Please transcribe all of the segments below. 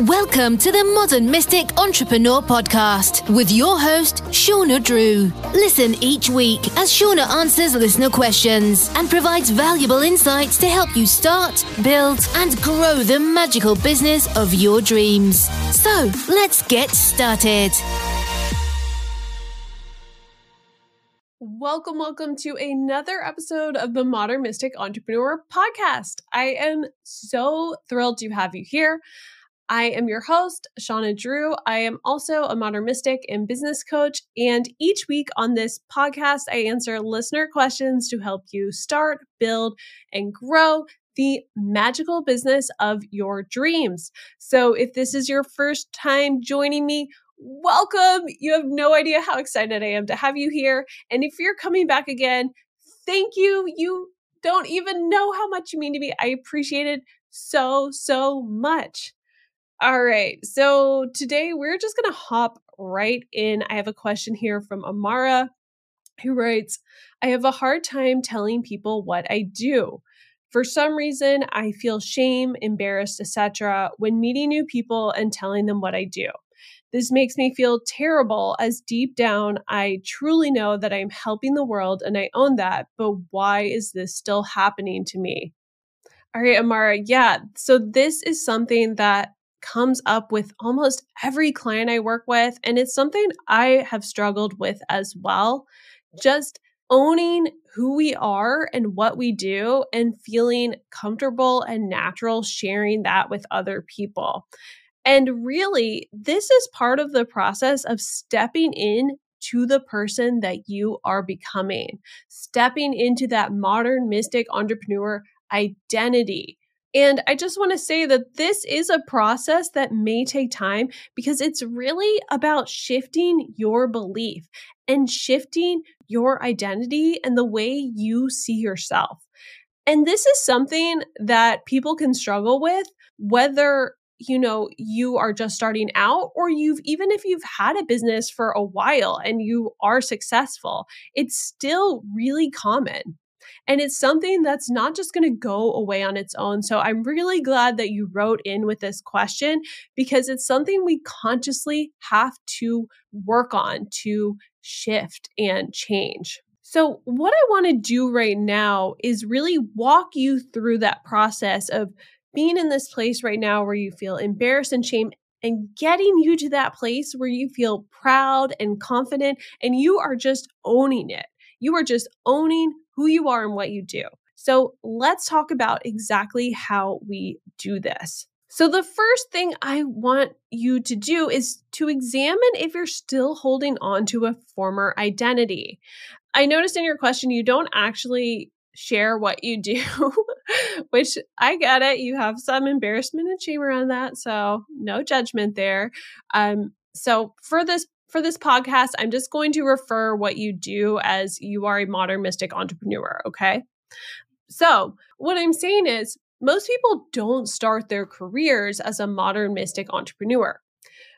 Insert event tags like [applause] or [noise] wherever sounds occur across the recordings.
Welcome to the Modern Mystic Entrepreneur Podcast with your host, Shawna Drew. Listen each week as Shawna answers listener questions and provides valuable insights to help you start, build, and grow the magical business of your dreams. So let's get started. Welcome, welcome to another episode of the Modern Mystic Entrepreneur Podcast. I am so thrilled to have you here. I am your host, Shawna Drew. I am also a modern mystic and business coach. And each week on this podcast, I answer listener questions to help you start, build, and grow the magical business of your dreams. So if this is your first time joining me, welcome. You have no idea how excited I am to have you here. And if you're coming back again, thank you. You don't even know how much you mean to me. I appreciate it so, so much. All right. So today we're just going to hop right in. I have a question here from Omara who writes I have a hard time telling people what I do. For some reason, I feel shame, embarrassed, etc. when meeting new people and telling them what I do. This makes me feel terrible as deep down I truly know that I'm helping the world and I own that, but why is this still happening to me? All right, Omara, yeah. So this is something that comes up with almost every client I work with. And it's something I have struggled with as well. Just owning who we are and what we do and feeling comfortable and natural sharing that with other people. And really, this is part of the process of stepping in to the person that you are becoming, stepping into that modern mystic entrepreneur identity. And I just want to say that this is a process that may take time because it's really about shifting your belief and shifting your identity and the way you see yourself. And this is something that people can struggle with, whether you know you are just starting out or you've even if you've had a business for a while and you are successful it's still really common and it's something that's not just going to go away on its own. So I'm really glad that you wrote in with this question because it's something we consciously have to work on to shift and change. So, what I want to do right now is really walk you through that process of being in this place right now where you feel embarrassed and shame and getting you to that place where you feel proud and confident and you are just owning it. You are just owning who you are and what you do. So let's talk about exactly how we do this. So, the first thing I want you to do is to examine if you're still holding on to a former identity. I noticed in your question, you don't actually share what you do, [laughs] which I get it. You have some embarrassment and shame around that. So, no judgment there. Um, so, for this for this podcast, I'm just going to refer what you do as you are a modern mystic entrepreneur, okay? So, what I'm saying is, most people don't start their careers as a modern mystic entrepreneur.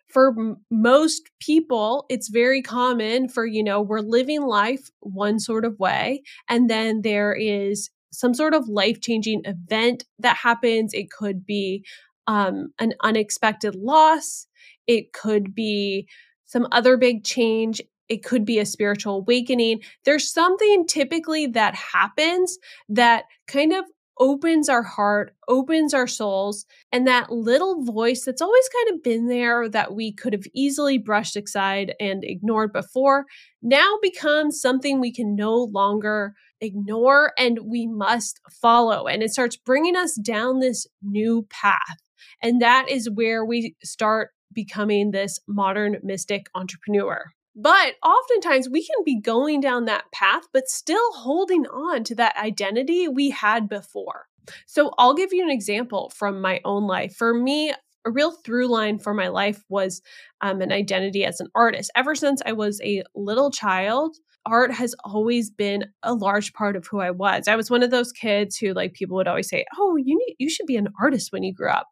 For m- most people, it's very common for, you know, we're living life one sort of way, and then there is some sort of life changing event that happens. It could be um, an unexpected loss, it could be some other big change. It could be a spiritual awakening. There's something typically that happens that kind of opens our heart, opens our souls, and that little voice that's always kind of been there that we could have easily brushed aside and ignored before now becomes something we can no longer ignore and we must follow. And it starts bringing us down this new path. And that is where we start becoming this modern mystic entrepreneur. But oftentimes we can be going down that path, but still holding on to that identity we had before. So I'll give you an example from my own life. For me, a real through line for my life was um, an identity as an artist. Ever since I was a little child, art has always been a large part of who I was. I was one of those kids who, like, people would always say, "Oh, you need, you should be an artist when you grew up."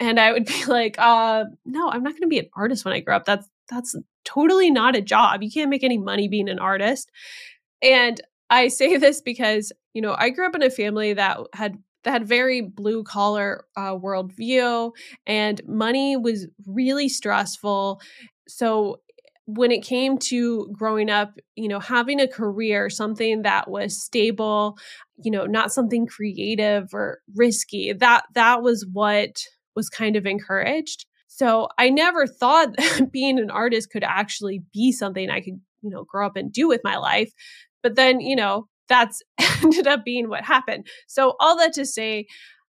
And I would be [laughs] like, uh, no, I'm not going to be an artist when I grow up. That's that's totally not a job. You can't make any money being an artist. And I say [laughs] this because, you know, I grew up in a family that had that had very blue collar uh, worldview, and money was really stressful. So when it came to growing up, you know, having a career, something that was stable, you know, not something creative or risky, that that was what was kind of encouraged. So I never thought [laughs] being an artist could actually be something I could, you know, grow up and do with my life. But then, you know, that's [laughs] ended up being what happened. So all that to say,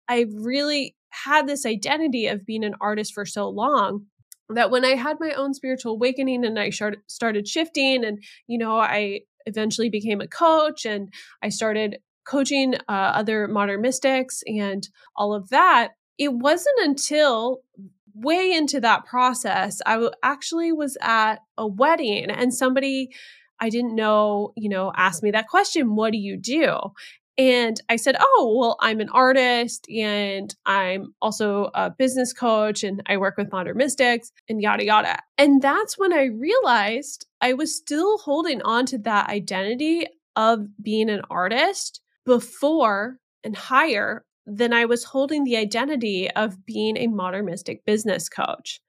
I really had this identity of being an artist for so long that when I had my own spiritual awakening and I started shifting, and you know, I eventually became a coach and I started coaching uh, other modern mystics and all of that. It wasn't until way into that process I actually was at a wedding and somebody I didn't know, you know, asked me that question, what do you do? And I said, Oh, well, I'm an artist and I'm also a business coach and I work with modern mystics and yada, yada. And that's when I realized I was still holding on to that identity of being an artist before and higher than I was holding the identity of being a modern mystic business coach.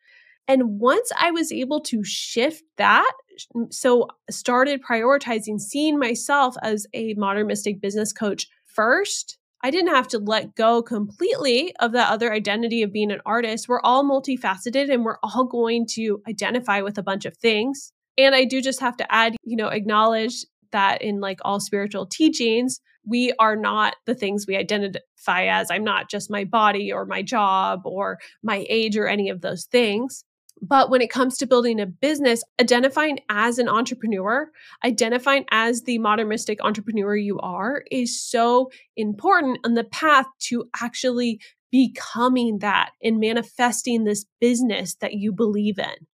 And once I was able to shift that, mm, so started prioritizing seeing myself as a modern mystic business coach first, I didn't have to let go completely of that other identity of being an artist. We're all multifaceted and we're all going to identify with a bunch of things. And I do just have to add, you know, acknowledge that in like all spiritual teachings, we are not the things we identify as. I'm not just my body or my job or my age or any of those things. But when it comes to building a business, identifying as an entrepreneur, identifying as the modern mystic entrepreneur you are is so important on the path to actually becoming that and manifesting this business that you believe in.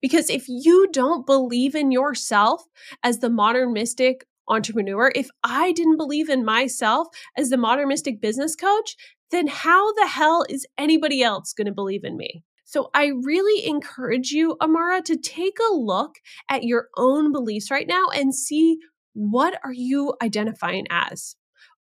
Because if you don't believe in yourself as the modern mystic entrepreneur, if I didn't believe in myself as the modern mystic business coach, then how the hell is anybody else going to believe in me? So I really encourage you, Omara, to take a look at your own beliefs right now and see what are you identifying as?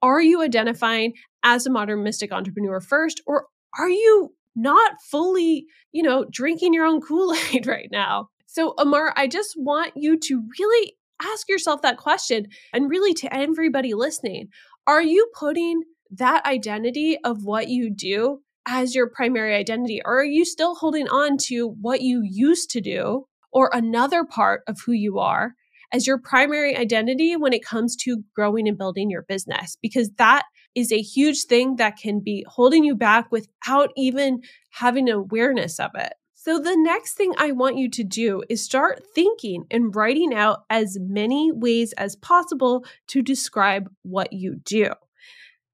Are you identifying as a modern mystic entrepreneur first, or are you not fully, you know, drinking your own Kool Aid [laughs] right now? So, Omara, I just want you to really ask yourself that question and really to everybody listening are you putting that identity of what you do as your primary identity? Or are you still holding on to what you used to do or another part of who you are as your primary identity when it comes to growing and building your business? Because that is a huge thing that can be holding you back without even having awareness of it. So, the next thing I want you to do is start thinking and writing out as many ways as possible to describe what you do.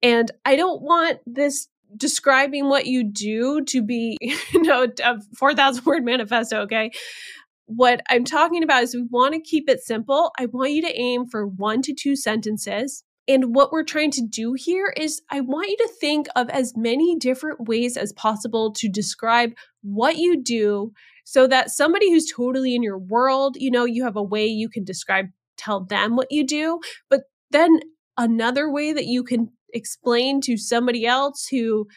And I don't want this describing what you do to be, [laughs] you know, a 4,000 word manifesto, okay? What I'm talking about is we want to keep it simple. I want you to aim for one to two sentences. And what we're trying to do here is I want you to think of as many different ways as possible to describe what you do so that somebody who's totally in your world, you know, you have a way you can describe, tell them what you do, but then another way that you can explain to somebody else who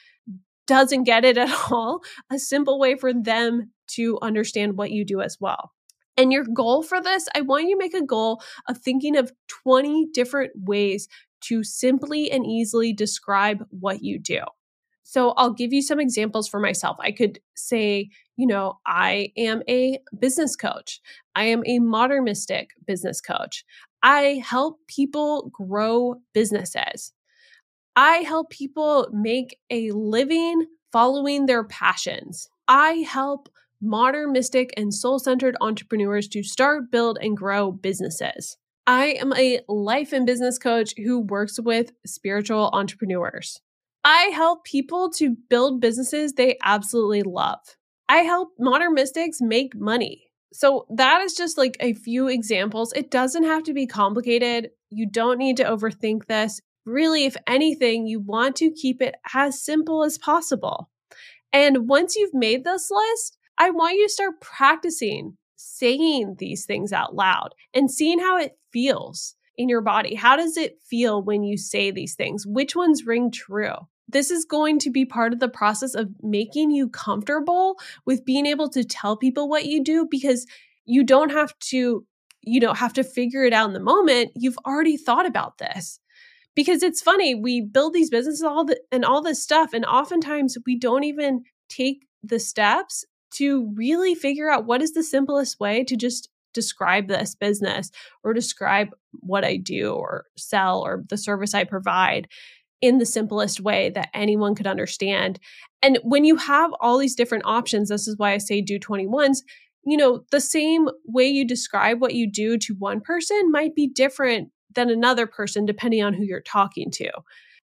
doesn't get it at [laughs] all, a simple way for them to understand what you do as well. And your goal for this, I want you to make a goal of thinking of 20 different ways to simply and easily describe what you do. So I'll give you some examples for myself. I could say, you know, I am a business coach. I am a modern mystic business coach. I help people grow businesses. I help people make a living following their passions. I help modern mystic and soul centered entrepreneurs to start, build, and grow businesses. I am a life and business coach who works with spiritual entrepreneurs. I help people to build businesses they absolutely love. I help modern mystics make money. So, that is just like a few examples. It doesn't have to be complicated. You don't need to overthink this really, if anything, you want to keep it as simple as possible. And once you've made this list, I want you to start practicing saying these things out loud and seeing how it feels in your body. How does it feel when you say these things? Which ones ring true? this is going to be part of the process of making you comfortable with being able to tell people what you do because you don't have to you know have to figure it out in the moment you've already thought about this because it's funny we build these businesses all the, and all this stuff and oftentimes we don't even take the steps to really figure out what is the simplest way to just describe this business or describe what I do or sell or the service I provide in the simplest way that anyone could understand. And when you have all these different options, this is why I say do 21s, you know, the same way you describe what you do to one person might be different than another person depending on who you're talking to.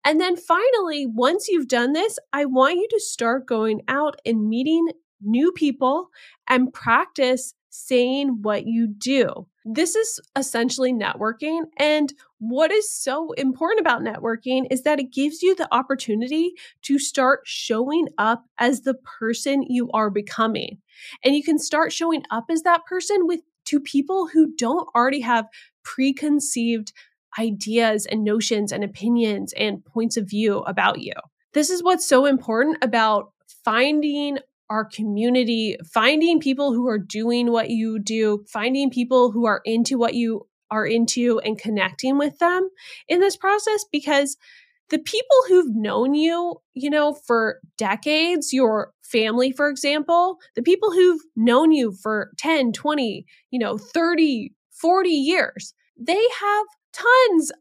And then finally, once you've done this, I want you to start going out and meeting new people and practice saying what you do. This is essentially networking. And what is so important about networking is that it gives you the opportunity to start showing up as the person you are becoming. And you can start showing up as that person with to people who don't already have preconceived ideas and notions and opinions and points of view about you. This is what's so important about finding our community, finding people who are doing what you do, finding people who are into what you are into and connecting with them in this process because the people who've known you, you know, for decades, your family, for example, the people who've known you for 10, 20, you know, 30, 40 years, they have tons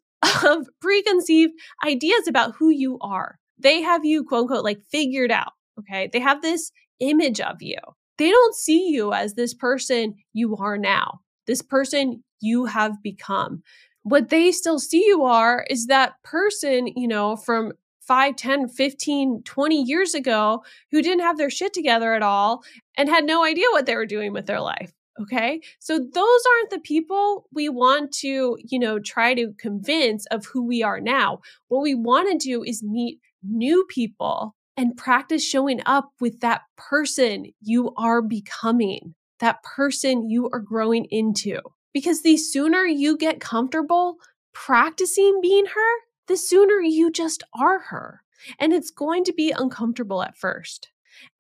of [laughs] preconceived ideas about who you are. They have you, quote unquote, like figured out. Okay. They have this image of you. They don't see you as this person you are now, this person you have become. What they still see you are is that person, you know, from 5, 10, 15, 20 years ago who didn't have their shit together at all and had no idea what they were doing with their life. Okay. So those aren't the people we want to, you know, try to convince of who we are now. What we want to do is meet new people and practice showing up with that person you are becoming, that person you are growing into. Because the sooner you get comfortable practicing being her, the sooner you just are her. And it's going to be uncomfortable at first.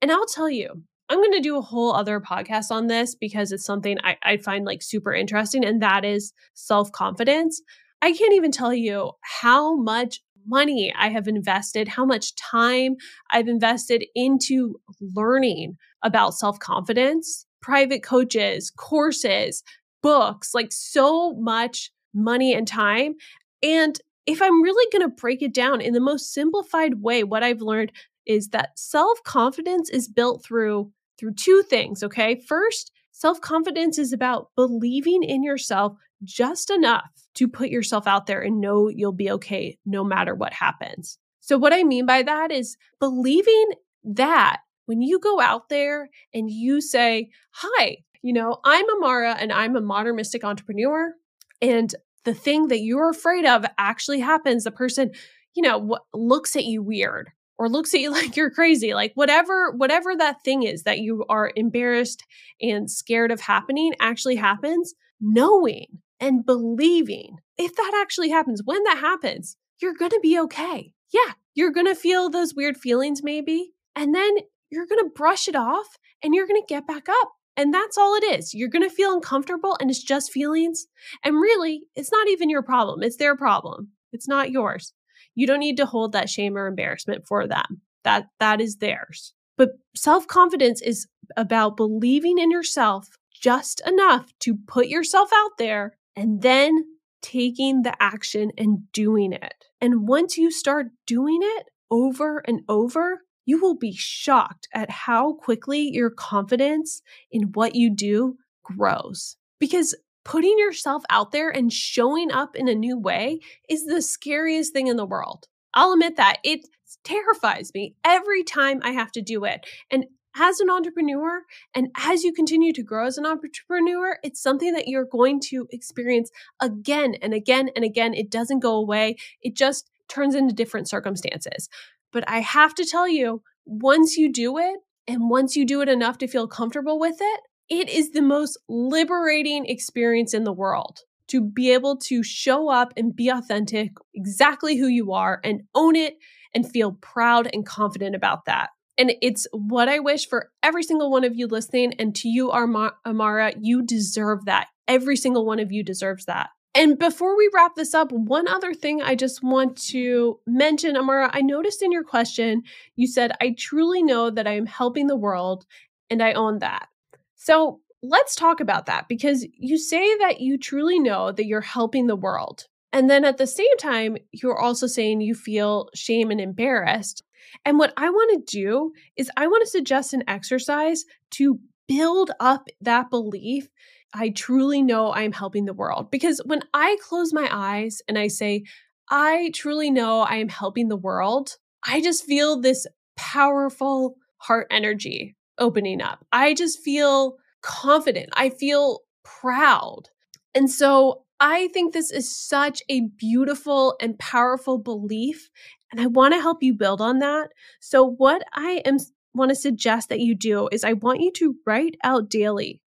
And I'll tell you, I'm going to do a whole other podcast on this because it's something I, I find like super interesting, and that is self confidence. I can't even tell you how much money I have invested, how much time I've invested into learning about self confidence, private coaches, courses, books, like so much money and time. And if I'm really going to break it down in the most simplified way, what I've learned is that self confidence is built through through two things, okay? First, self confidence is about believing in yourself just enough to put yourself out there and know you'll be okay no matter what happens. So, what I mean by that is believing that when you go out there and you say, Hi, you know, I'm Omara and I'm a modern mystic entrepreneur. And the thing that you're afraid of actually happens. The person, you know, looks at you weird or looks at you [laughs] like you're crazy like whatever whatever that thing is that you are embarrassed and scared of happening actually happens knowing and believing if that actually happens, when that happens, you're going to be okay. Yeah, you're going to feel those weird feelings maybe, and then you're going to brush it off and you're going to get back up. And that's all it is. You're going to feel uncomfortable and it's just feelings. And really, it's not even your problem. It's their problem. It's not yours. You don't need to hold that shame or embarrassment for them. That that is theirs. But self-confidence is about believing in yourself just enough to put yourself out there and then taking the action and doing it. And once you start doing it over and over, you will be shocked at how quickly your confidence in what you do grows. Because putting yourself out there and showing up in a new way is the scariest thing in the world. I'll admit that it terrifies me every time I have to do it. And as an entrepreneur and as you continue to grow as an entrepreneur, it's something that you're going to experience again and again and again. It doesn't go away, it just turns into different circumstances. But I have to tell you, once you do it, and once you do it enough to feel comfortable with it, it is the most liberating experience in the world to be able to show up and be authentic, exactly who you are, and own it and feel proud and confident about that. And it's what I wish for every single one of you listening. And to you, Omara, you deserve that. Every single one of you deserves that. And before we wrap this up, one other thing I just want to mention, Omara, I noticed in your question, you said, I truly know that I am helping the world and I own that. So let's talk about that because you say that you truly know that you're helping the world. And then at the same time, you're also saying you feel shame and embarrassed. And what I want to do is, I want to suggest an exercise to build up that belief. I truly know I'm helping the world. Because when I close my eyes and I say, I truly know I am helping the world, I just feel this powerful heart energy opening up. I just feel confident. I feel proud. And so I think this is such a beautiful and powerful belief. And I want to help you build on that. So, what I am want to suggest that you do is I want you to write out daily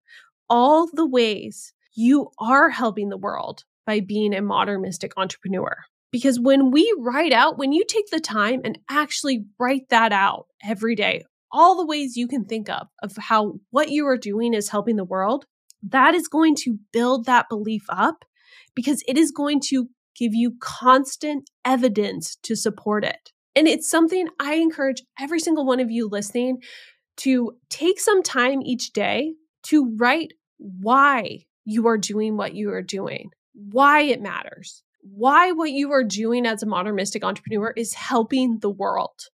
all the ways you are helping the world by being a modern mystic entrepreneur. Because when we write out, when you take the time and actually write that out every day, all the ways you can think of of how what you are doing is helping the world, that is going to build that belief up because it is going to give you constant evidence to support it. And it's something I encourage every single one of you listening to take some time each day to write why you are doing what you are doing, why it matters, why what you are doing as a modern mystic entrepreneur is helping the world.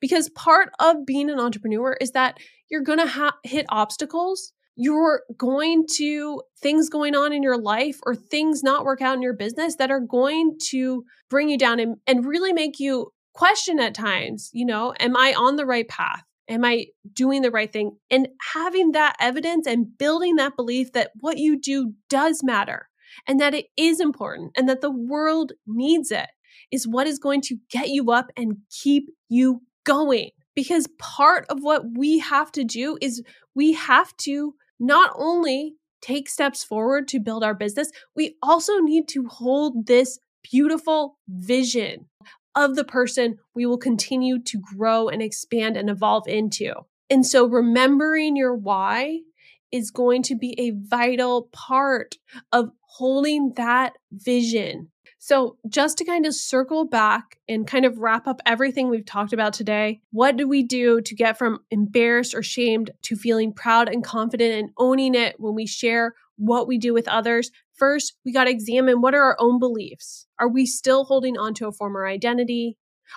Because part of being an entrepreneur is that you're going to ha- hit obstacles you're going to things going on in your life or things not work out in your business that are going to bring you down and, and really make you question at times, you know, am I on the right path? Am I doing the right thing? And having that evidence and building that belief that what you do does matter and that it is important and that the world needs it is what is going to get you up and keep you going. Because part of what we have to do is we have to not only take steps forward to build our business, we also need to hold this beautiful vision of the person we will continue to grow and expand and evolve into. And so remembering your why is going to be a vital part of holding that vision so, just to kind of circle back and kind of wrap up everything we've talked about today, what do we do to get from embarrassed or shamed to feeling proud and confident and owning it when we share what we do with others? First, we got to examine what are our own beliefs? Are we still holding on to a former identity?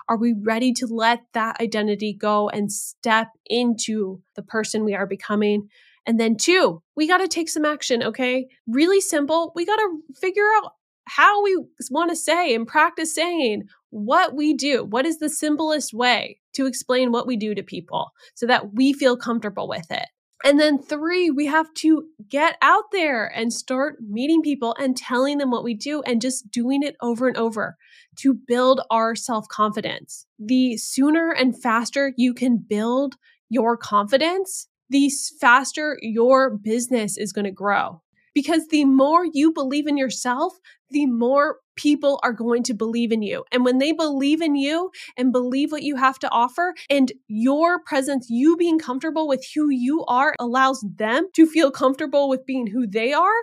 Are we ready to let that identity go and step into the person we are becoming? And then, two, we got to take some action, okay? Really simple. We got to figure out how we want to say and practice saying what we do. What is the simplest way to explain what we do to people so that we feel comfortable with it? And then three, we have to get out there and start meeting people and telling them what we do and just doing it over and over to build our self confidence. The sooner and faster you can build your confidence, the faster your business is going to grow. Because the more you believe in yourself, the more people are going to believe in you. And when they believe in you and believe what you have to offer, and your presence, you being comfortable with who you are, allows them to feel comfortable with being who they are,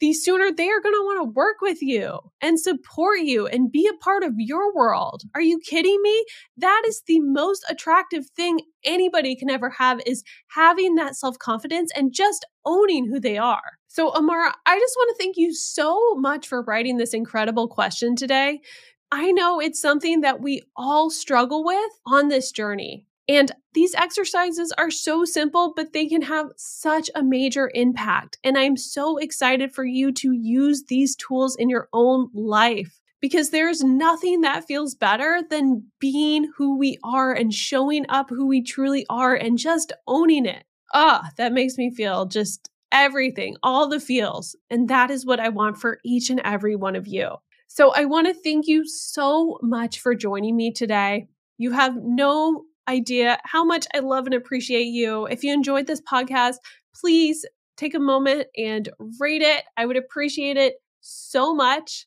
the sooner they are going to want to work with you and support you and be a part of your world. Are you kidding me? That is the most attractive thing anybody can ever have is having that self-confidence and just owning who they are. So Omara, I just want to thank you so much for writing this incredible question today. I know it's something that we all struggle with on this journey. And these exercises are so simple, but they can have such a major impact. And I'm so excited for you to use these tools in your own life because there's nothing that feels better than being who we are and showing up who we truly are and just owning it. Ah, that makes me feel just everything, all the feels. And that is what I want for each and every one of you. So I want to thank you so much for joining me today. You have no idea how much I love and appreciate you. If you enjoyed this podcast, please take a moment and rate it. I would appreciate it so much.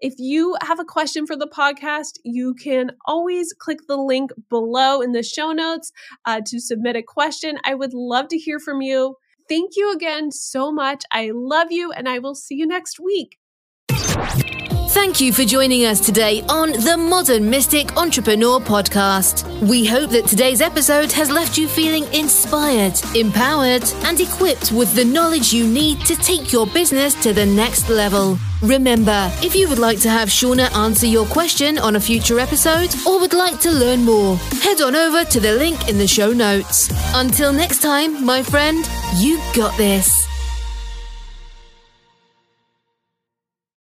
If you have a question for the podcast, you can always click the link below in the show notes uh, to submit a question. I would love to hear from you. Thank you again so much. I love you, and I will see you next week. Thank you for joining us today on the Modern Mystic Entrepreneur Podcast. We hope that today's episode has left you feeling inspired, empowered, and equipped with the knowledge you need to take your business to the next level. Remember, if you would like to have Shawna answer your question on a future episode or would like to learn more, head on over to the link in the show notes. Until next time, my friend, you got this.